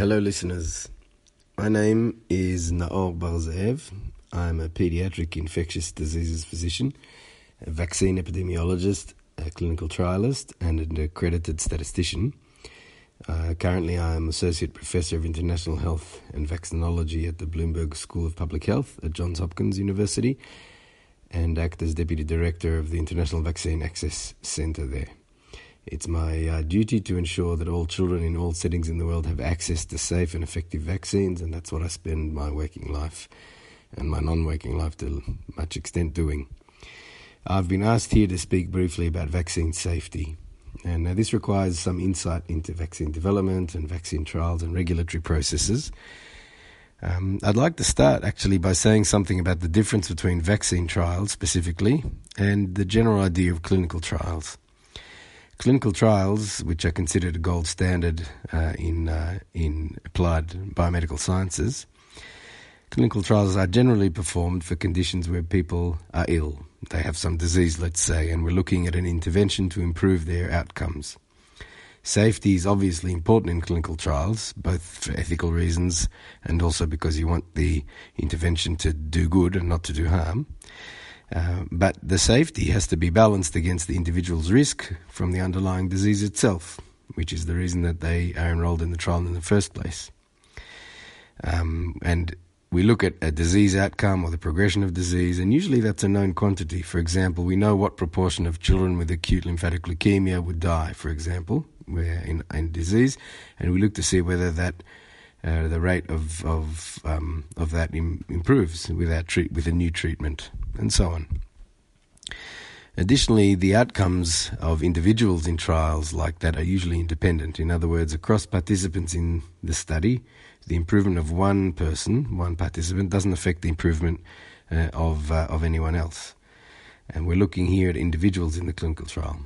Hello, listeners. My name is Naor Bar-Zeev. I'm a pediatric infectious diseases physician, a vaccine epidemiologist, a clinical trialist, and an accredited statistician. Uh, currently, I am Associate Professor of International Health and Vaccinology at the Bloomberg School of Public Health at Johns Hopkins University and act as Deputy Director of the International Vaccine Access Center there. It's my uh, duty to ensure that all children in all settings in the world have access to safe and effective vaccines, and that's what I spend my waking life and my non waking life to much extent doing. I've been asked here to speak briefly about vaccine safety. And uh, this requires some insight into vaccine development and vaccine trials and regulatory processes. Um, I'd like to start actually by saying something about the difference between vaccine trials specifically and the general idea of clinical trials. Clinical trials, which are considered a gold standard uh, in uh, in applied biomedical sciences, clinical trials are generally performed for conditions where people are ill, they have some disease, let's say, and we're looking at an intervention to improve their outcomes. Safety is obviously important in clinical trials, both for ethical reasons and also because you want the intervention to do good and not to do harm. Uh, but the safety has to be balanced against the individual's risk from the underlying disease itself, which is the reason that they are enrolled in the trial in the first place. Um, and we look at a disease outcome or the progression of disease, and usually that's a known quantity. For example, we know what proportion of children with acute lymphatic leukemia would die, for example, in, in disease, and we look to see whether that uh, the rate of of um, of that Im- improves without treat with a new treatment, and so on. Additionally, the outcomes of individuals in trials like that are usually independent. In other words, across participants in the study, the improvement of one person, one participant, doesn't affect the improvement uh, of uh, of anyone else. And we're looking here at individuals in the clinical trial.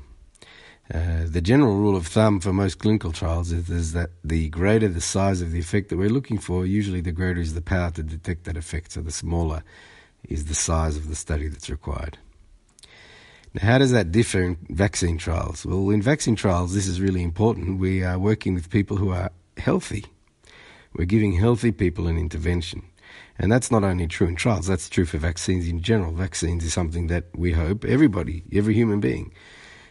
Uh, the general rule of thumb for most clinical trials is, is, that the greater the size of the effect that we're looking for, usually the greater is the power to detect that effect. So the smaller is the size of the study that's required. Now, how does that differ in vaccine trials? Well, in vaccine trials, this is really important. We are working with people who are healthy we're giving healthy people an intervention. And that's not only true in trials, that's true for vaccines in general. Vaccines is something that we hope everybody, every human being,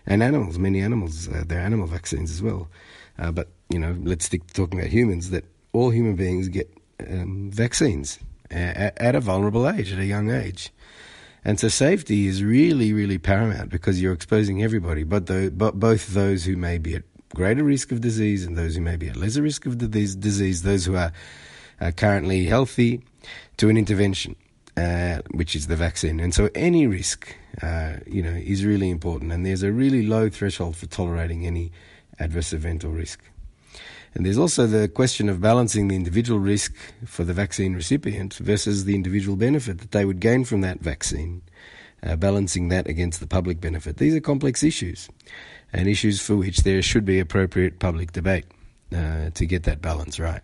and animals, many animals, uh, they're animal vaccines as well. Uh, but, you know, let's stick to talking about humans, that all human beings get um, vaccines at, a vulnerable age, at a young age. And so safety is really, really paramount because you're exposing everybody, but, the, but both those who may be at greater risk of disease and those who may be at lesser risk of disease, those who are uh, currently healthy, to an intervention, uh, which is the vaccine. And so any risk, uh, you know, is really important. And there's a really low threshold for tolerating any adverse event or risk. And there's also the question of balancing the individual risk for the vaccine recipient versus the individual benefit that they would gain from that vaccine, uh, balancing that against the public benefit. These are complex issues and issues for which there should be appropriate public debate uh, to get that balance right.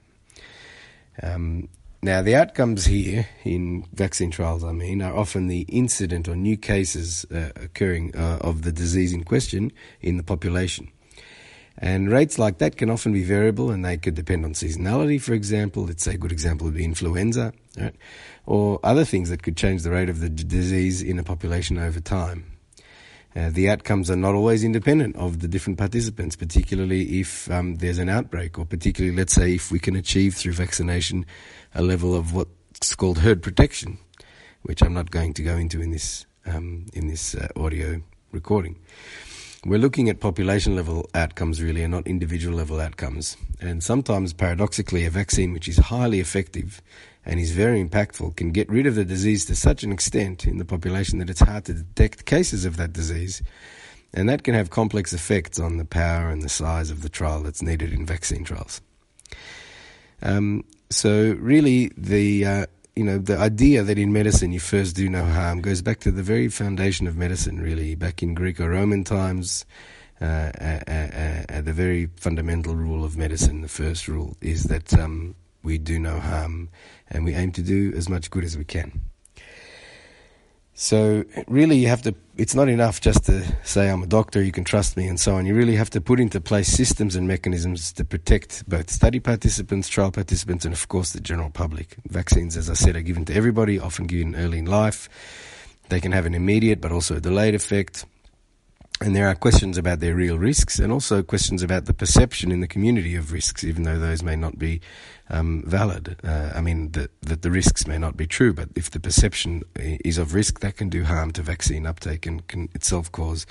Um, now, the outcomes here in vaccine trials, I mean, are often the incident or new cases uh, occurring uh, of the disease in question in the population. And rates like that can often be variable and they could depend on seasonality, for example. Let's say a good example would be influenza, right? or other things that could change the rate of the d- disease in a population over time. Uh, the outcomes are not always independent of the different participants, particularly if um, there's an outbreak, or particularly, let's say, if we can achieve through vaccination a level of what's called herd protection, which I'm not going to go into in this um, in this uh, audio recording. We're looking at population level outcomes really, and not individual level outcomes. And sometimes, paradoxically, a vaccine which is highly effective and is very impactful can get rid of the disease to such an extent in the population that it's hard to detect cases of that disease And that can have complex effects on the power and the size of the trial that's needed in vaccine trials. Um, so, really, the uh, you know the idea that in medicine you first do no harm goes back to the very foundation of medicine. Really, back in Greek or Roman times, uh, uh, uh, uh, the very fundamental rule of medicine, the first rule, is that um, we do no harm, and we aim to do as much good as we can. So really, you have to. It's not enough just to say I'm a doctor, you can trust me, and so on. You really have to put into place systems and mechanisms to protect both study participants, trial participants, and of course the general public. Vaccines, as I said, are given to everybody, often given early in life. They can have an immediate but also a delayed effect. And there are questions about their real risks and also questions about the perception in the community of risks, even though those may not be um, valid. Uh, I mean, that, that the risks may not be true, but if the perception is of risk, that can do harm to vaccine uptake and can itself cause,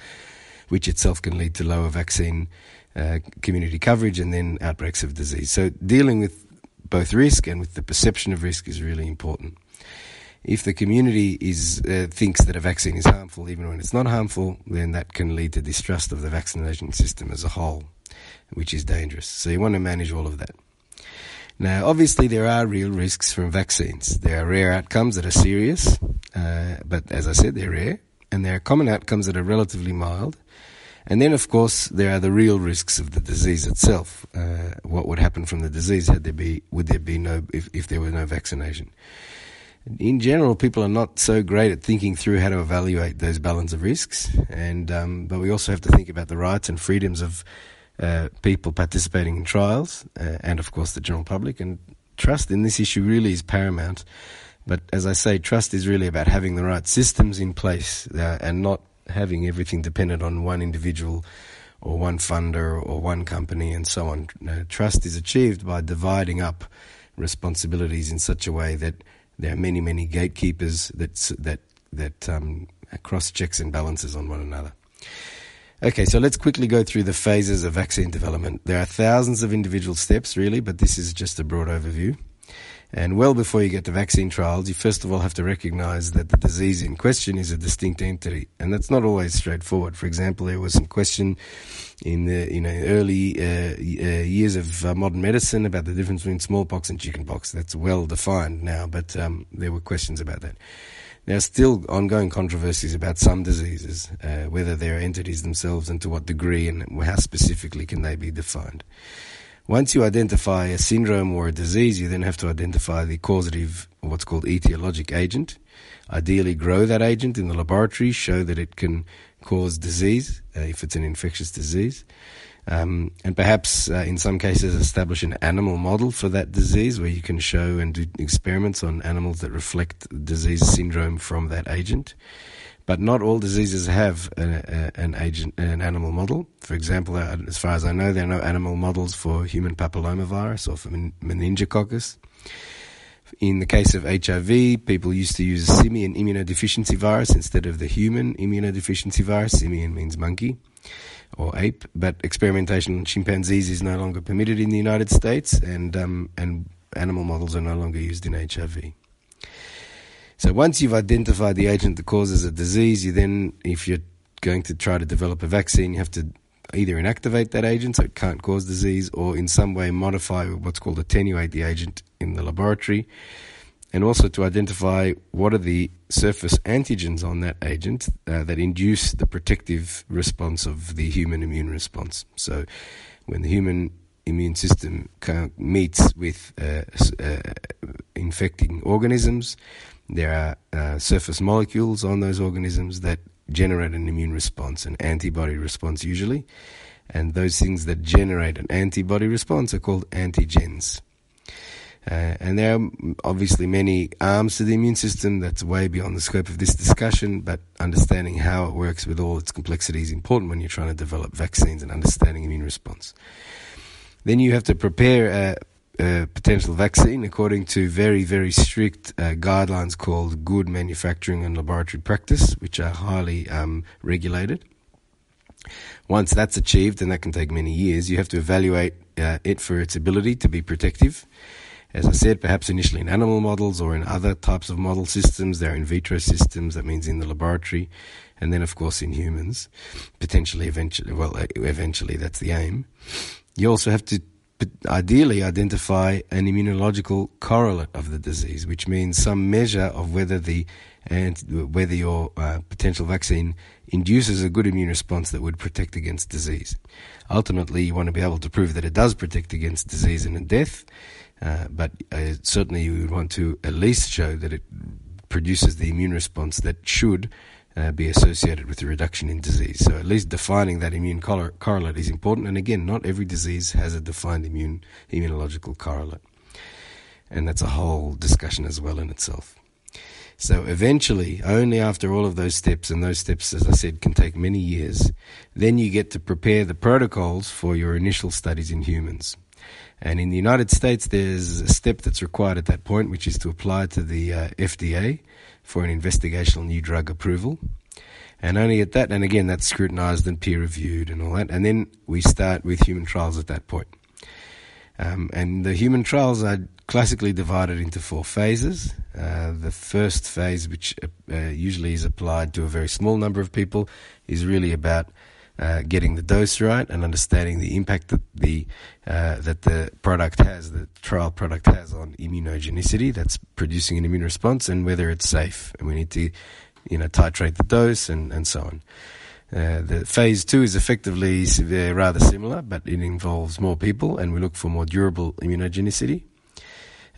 which itself can lead to lower vaccine uh, community coverage and then outbreaks of disease. So dealing with both risk and with the perception of risk is really important if the community is uh, thinks that a vaccine is harmful, even when it's not harmful, then that can lead to distrust of the vaccination system as a whole, which is dangerous. So you want to manage all of that. Now, obviously, there are real risks from vaccines. There are rare outcomes that are serious, uh, but as I said, they're rare, and there are common outcomes that are relatively mild. And then, of course, there are the real risks of the disease itself. Uh, what would happen from the disease had there be would there be no if, if there were no vaccination? In general, people are not so great at thinking through how to evaluate those balance of risks, and um, but we also have to think about the rights and freedoms of uh, people participating in trials, uh, and of course the general public. And trust in this issue really is paramount. But as I say, trust is really about having the right systems in place uh, and not having everything dependent on one individual or one funder or one company and so on. trust is achieved by dividing up responsibilities in such a way that there are many, many gatekeepers that that that um, cross checks and balances on one another. Okay, so let's quickly go through the phases of vaccine development. There are thousands of individual steps, really, but this is just a broad overview. And well before you get to vaccine trials, you first of all have to recognize that the disease in question is a distinct entity, and that's not always straightforward. For example, there was some question in the you know early uh, uh, years of uh, modern medicine about the difference between smallpox and chickenpox. That's well defined now, but um, there were questions about that. There are still ongoing controversies about some diseases, uh, whether they're entities themselves and to what degree, and how specifically can they be defined. Once you identify a syndrome or a disease, you then have to identify the causative, what's called etiologic agent. Ideally, grow that agent in the laboratory, show that it can cause disease uh, if it's an infectious disease. Um, and perhaps uh, in some cases establish an animal model for that disease where you can show and do experiments on animals that reflect disease syndrome from that agent. But not all diseases have a, a, an agent, an animal model. For example, uh, as far as I know, there are no animal models for human papillomavirus or for meningococcus. In the case of HIV, people used to use simian immunodeficiency virus instead of the human immunodeficiency virus. Simian means monkey or ape, but experimentation on chimpanzees is no longer permitted in the United States, and um, and animal models are no longer used in HIV. So once you've identified the agent that causes a disease, you then, if you're going to try to develop a vaccine, you have to either inactivate that agent so it can't cause disease or in some way modify what's called attenuate the agent in the laboratory and also to identify what are the surface antigens on that agent uh, that induce the protective response of the human immune response. So when the human immune system meets with uh, uh, infecting organisms, there are uh, surface molecules on those organisms that generate an immune response, an antibody response usually. And those things that generate an antibody response are called antigens. Uh, and there are obviously many arms to the immune system that's way beyond the scope of this discussion, but understanding how it works with all its complexity is important when you're trying to develop vaccines and understanding immune response. Then you have to prepare potential vaccine according to very, very strict uh, guidelines called good manufacturing and laboratory practice, which are highly um, regulated. Once that's achieved, and that can take many years, you have to evaluate uh, it for its ability to be protective. As I said, perhaps initially in animal models or in other types of model systems. they're in vitro systems, that means in the laboratory, and then, of course, in humans, potentially, eventually, well, eventually, that's the aim. You also have to ideally identify an immunological correlate of the disease, which means some measure of whether the and whether your uh, potential vaccine induces a good immune response that would protect against disease. Ultimately, you want to be able to prove that it does protect against disease and death, uh, but uh, certainly you would want to at least show that it produces the immune response that should uh, be associated with a reduction in disease. So at least defining that immune correlate is important. And again, not every disease has a defined immune immunological correlate, and that's a whole discussion as well in itself. So eventually, only after all of those steps, and those steps, as I said, can take many years, then you get to prepare the protocols for your initial studies in humans. And in the United States, there's a step that's required at that point, which is to apply to the uh, FDA for an investigational new drug approval. And only at that, and again, that's scrutinized and peer reviewed and all that. And then we start with human trials at that point. Um, and the human trials are classically divided into four phases. Uh, the first phase, which uh, usually is applied to a very small number of people, is really about uh, getting the dose right and understanding the impact that the uh, that the product has, the trial product has on immunogenicity, that's producing an immune response, and whether it's safe. And we need to, you know, titrate the dose and, and so on. Uh, the phase two is effectively rather similar, but it involves more people, and we look for more durable immunogenicity.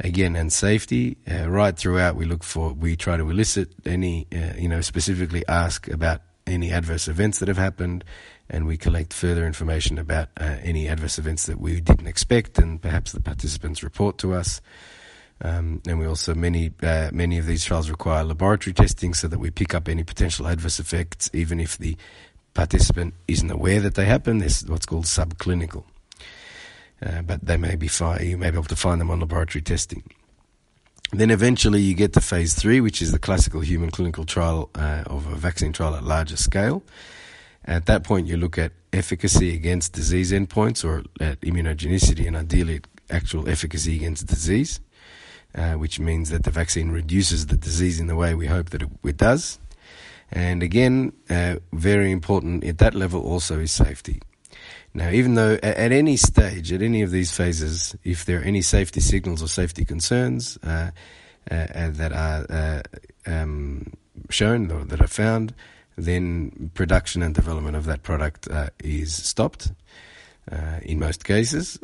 Again, and safety. Uh, right throughout, we look for, we try to elicit any, uh, you know, specifically ask about any adverse events that have happened, and we collect further information about uh, any adverse events that we didn't expect, and perhaps the participants report to us. Um, and we also many uh, many of these trials require laboratory testing so that we pick up any potential adverse effects, even if the participant isn't aware that they happen. This is what's called subclinical, uh, but they may be you may be able to find them on laboratory testing. Then eventually you get to phase three, which is the classical human clinical trial uh, of a vaccine trial at larger scale. At that point, you look at efficacy against disease endpoints or at immunogenicity and ideally actual efficacy against disease, uh, which means that the vaccine reduces the disease in the way we hope that it, it does. And again, uh, very important at that level also is safety. Now, even though at any stage, at any of these phases, if there are any safety signals or safety concerns uh, uh, uh that are uh, um, shown or that are found, then production and development of that product uh, is stopped uh, in most cases.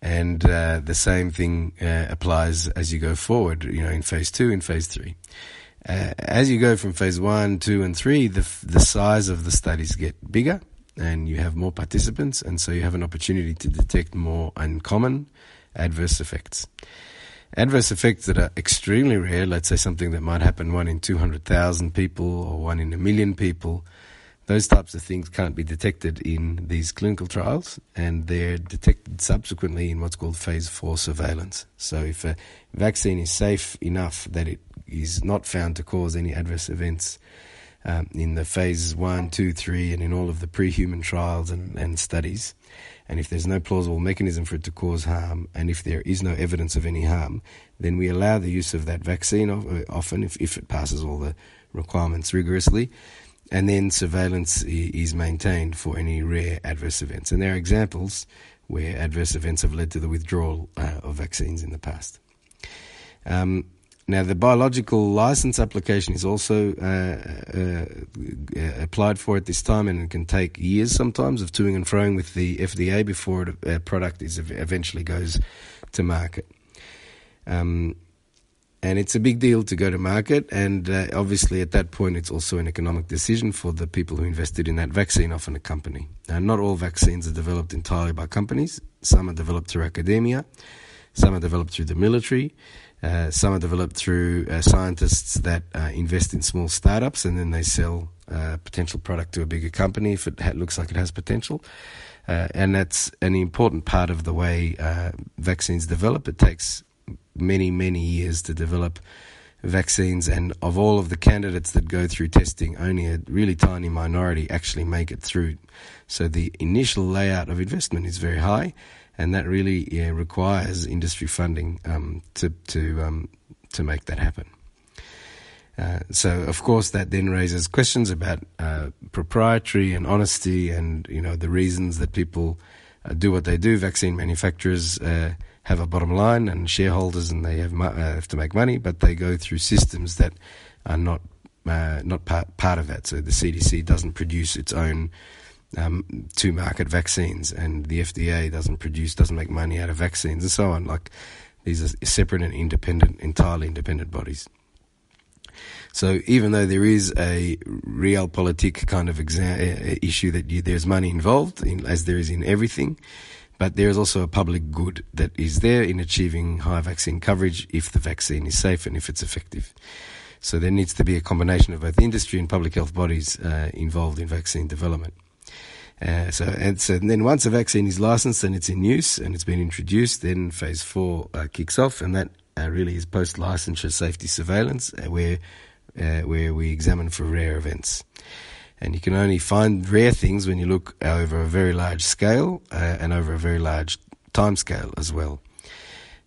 and the same thing applies as you go forward, you know, in phase two, in phase three. as you go from phase one, two, and three, the, the size of the studies get bigger and you have more participants, and so you have an opportunity to detect more uncommon adverse effects. Adverse effects that are extremely rare, let's say something that might happen one in 200,000 people or one in a million people, those types of things can't be detected in these clinical trials, and they're detected subsequently in what's called phase four surveillance. So, if a vaccine is safe enough that it is not found to cause any adverse events um, in the phases one, two, three, and in all of the pre human trials and, and studies. And if there's no plausible mechanism for it to cause harm, and if there is no evidence of any harm, then we allow the use of that vaccine uh, often if, if it passes all the requirements rigorously. And then surveillance is maintained for any rare adverse events. And there are examples where adverse events have led to the withdrawal uh, of vaccines in the past. Um, now, the biological license application is also uh, uh, uh, applied for at this time, and it can take years sometimes of toing and froing with the FDA before a product is eventually goes to market. Um, and it's a big deal to go to market, and uh, obviously at that point it's also an economic decision for the people who invested in that vaccine, often a company. Now, not all vaccines are developed entirely by companies. Some are developed through academia, some are developed through the military. Uh, some are developed through uh, scientists that uh, invest in small startups and then they sell uh, potential product to a bigger company if it looks like it has potential. Uh, and that's an important part of the way uh, vaccines develop. It takes many, many years to develop vaccines, and of all of the candidates that go through testing, only a really tiny minority actually make it through. So the initial layout of investment is very high and that really yeah, requires industry funding um, to to um, to make that happen. Uh, so, of course, that then raises questions about uh, proprietary and honesty, and you know the reasons that people uh, do what they do. Vaccine manufacturers uh, have a bottom line and shareholders, and they have mo- uh, have to make money, but they go through systems that are not not part part of that. So the CDC doesn't produce its own. Um, to market vaccines, and the FDA doesn't produce, doesn't make money out of vaccines, and so on. Like these are separate and independent, entirely independent bodies. So even though there is a realpolitik kind of exa- issue that you, there's money involved, in, as there is in everything, but there is also a public good that is there in achieving high vaccine coverage if the vaccine is safe and if it's effective. So there needs to be a combination of both industry and public health bodies uh, involved in vaccine development. Uh, so and so and then once a vaccine is licensed and it's in use and it's been introduced, then phase four uh, kicks off, and that uh, really is post licensure safety surveillance, uh, where uh, where we examine for rare events. And you can only find rare things when you look over a very large scale uh, and over a very large time scale as well.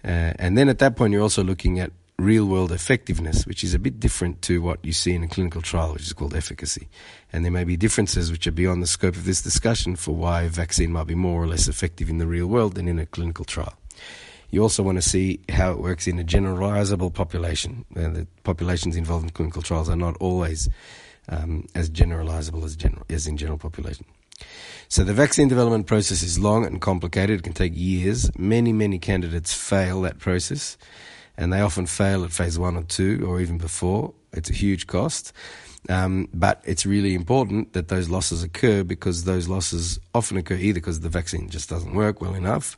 Uh, and then at that point, you're also looking at real world effectiveness, which is a bit different to what you see in a clinical trial, which is called efficacy. And there may be differences which are beyond the scope of this discussion for why a vaccine might be more or less effective in the real world than in a clinical trial. You also want to see how it works in a generalizable population. Uh, the populations involved in clinical trials are not always um, as generalizable as, general, as in general population. So the vaccine development process is long and complicated. It can take years. Many, many candidates fail that process, and they often fail at phase one or two, or even before. It's a huge cost. Um, but it's really important that those losses occur because those losses often occur either because the vaccine just doesn't work well enough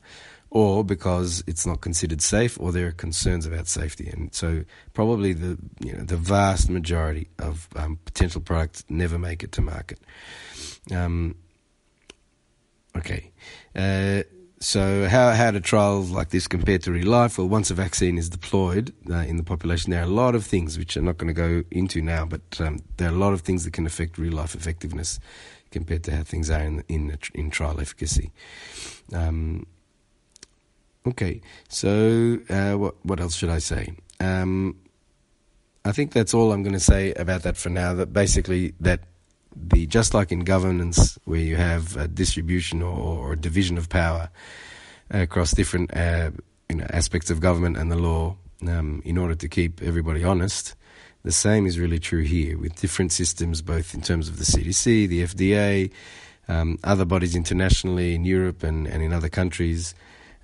or because it's not considered safe, or there are concerns about safety. And so, probably the you know the vast majority of um, potential products never make it to market. Um, okay, uh, so how how do trials like this compare to real life? Well, once a vaccine is deployed uh, in the population, there are a lot of things which I'm not going to go into now, but um, there are a lot of things that can affect real life effectiveness compared to how things are in in, in trial efficacy. Um, Okay, so uh, what what else should I say? Um, I think that's all I'm going to say about that for now. That basically that the just like in governance where you have a distribution or, or a division of power across different uh, you know, aspects of government and the law um, in order to keep everybody honest. The same is really true here with different systems, both in terms of the CDC, the FDA, um, other bodies internationally in Europe and, and in other countries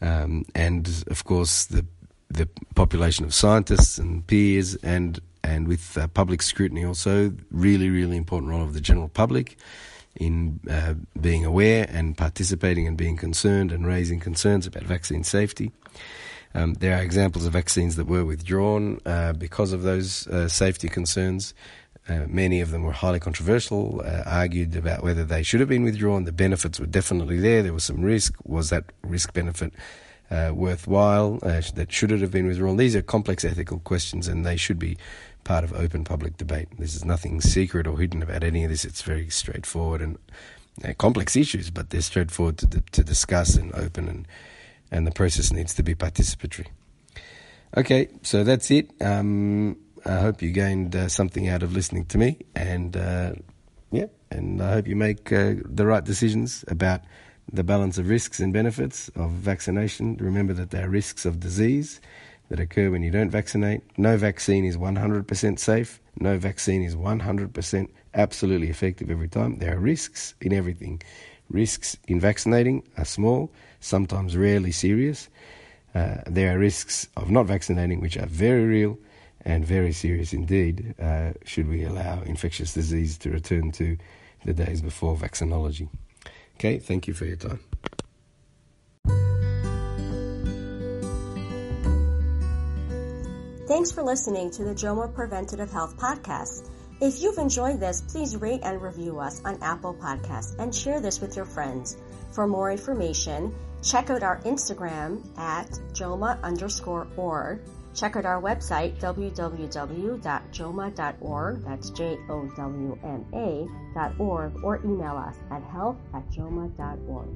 um, and of course the the population of scientists and peers, and and with uh, public scrutiny also really really important role of the general public in uh, being aware and participating and being concerned and raising concerns about vaccine safety. Um, there are examples of vaccines that were withdrawn uh, because of those uh, safety concerns. Uh, many of them were highly controversial, uh, argued about whether they should have been withdrawn. The benefits were definitely there. There was some risk. Was that risk benefit uh, worthwhile? Uh, that should it have been withdrawn? These are complex ethical questions and they should be part of open public debate. There's nothing secret or hidden about any of this. It's very straightforward and uh, complex issues, but they're straightforward to, to discuss and open, and, and the process needs to be participatory. Okay, so that's it. Um, I hope you gained uh, something out of listening to me, and uh, yeah, and I hope you make uh, the right decisions about the balance of risks and benefits of vaccination. Remember that there are risks of disease that occur when you don't vaccinate. No vaccine is 100% safe. No vaccine is 100% absolutely effective every time. There are risks in everything. Risks in vaccinating are small, sometimes rarely serious. Uh, there are risks of not vaccinating, which are very real and very serious indeed, uh, should we allow infectious disease to return to the days before vaccinology. Okay, thank you for your time. Thanks for listening to the JOWMA Preventative Health Podcast. If you've enjoyed this, please rate and review us on Apple Podcasts and share this with your friends. For more information, check out our Instagram at JOWMA underscore org Check out our website, www.jowma.org, that's J-O-W-M-A dot org, or email us at health at jowma.org.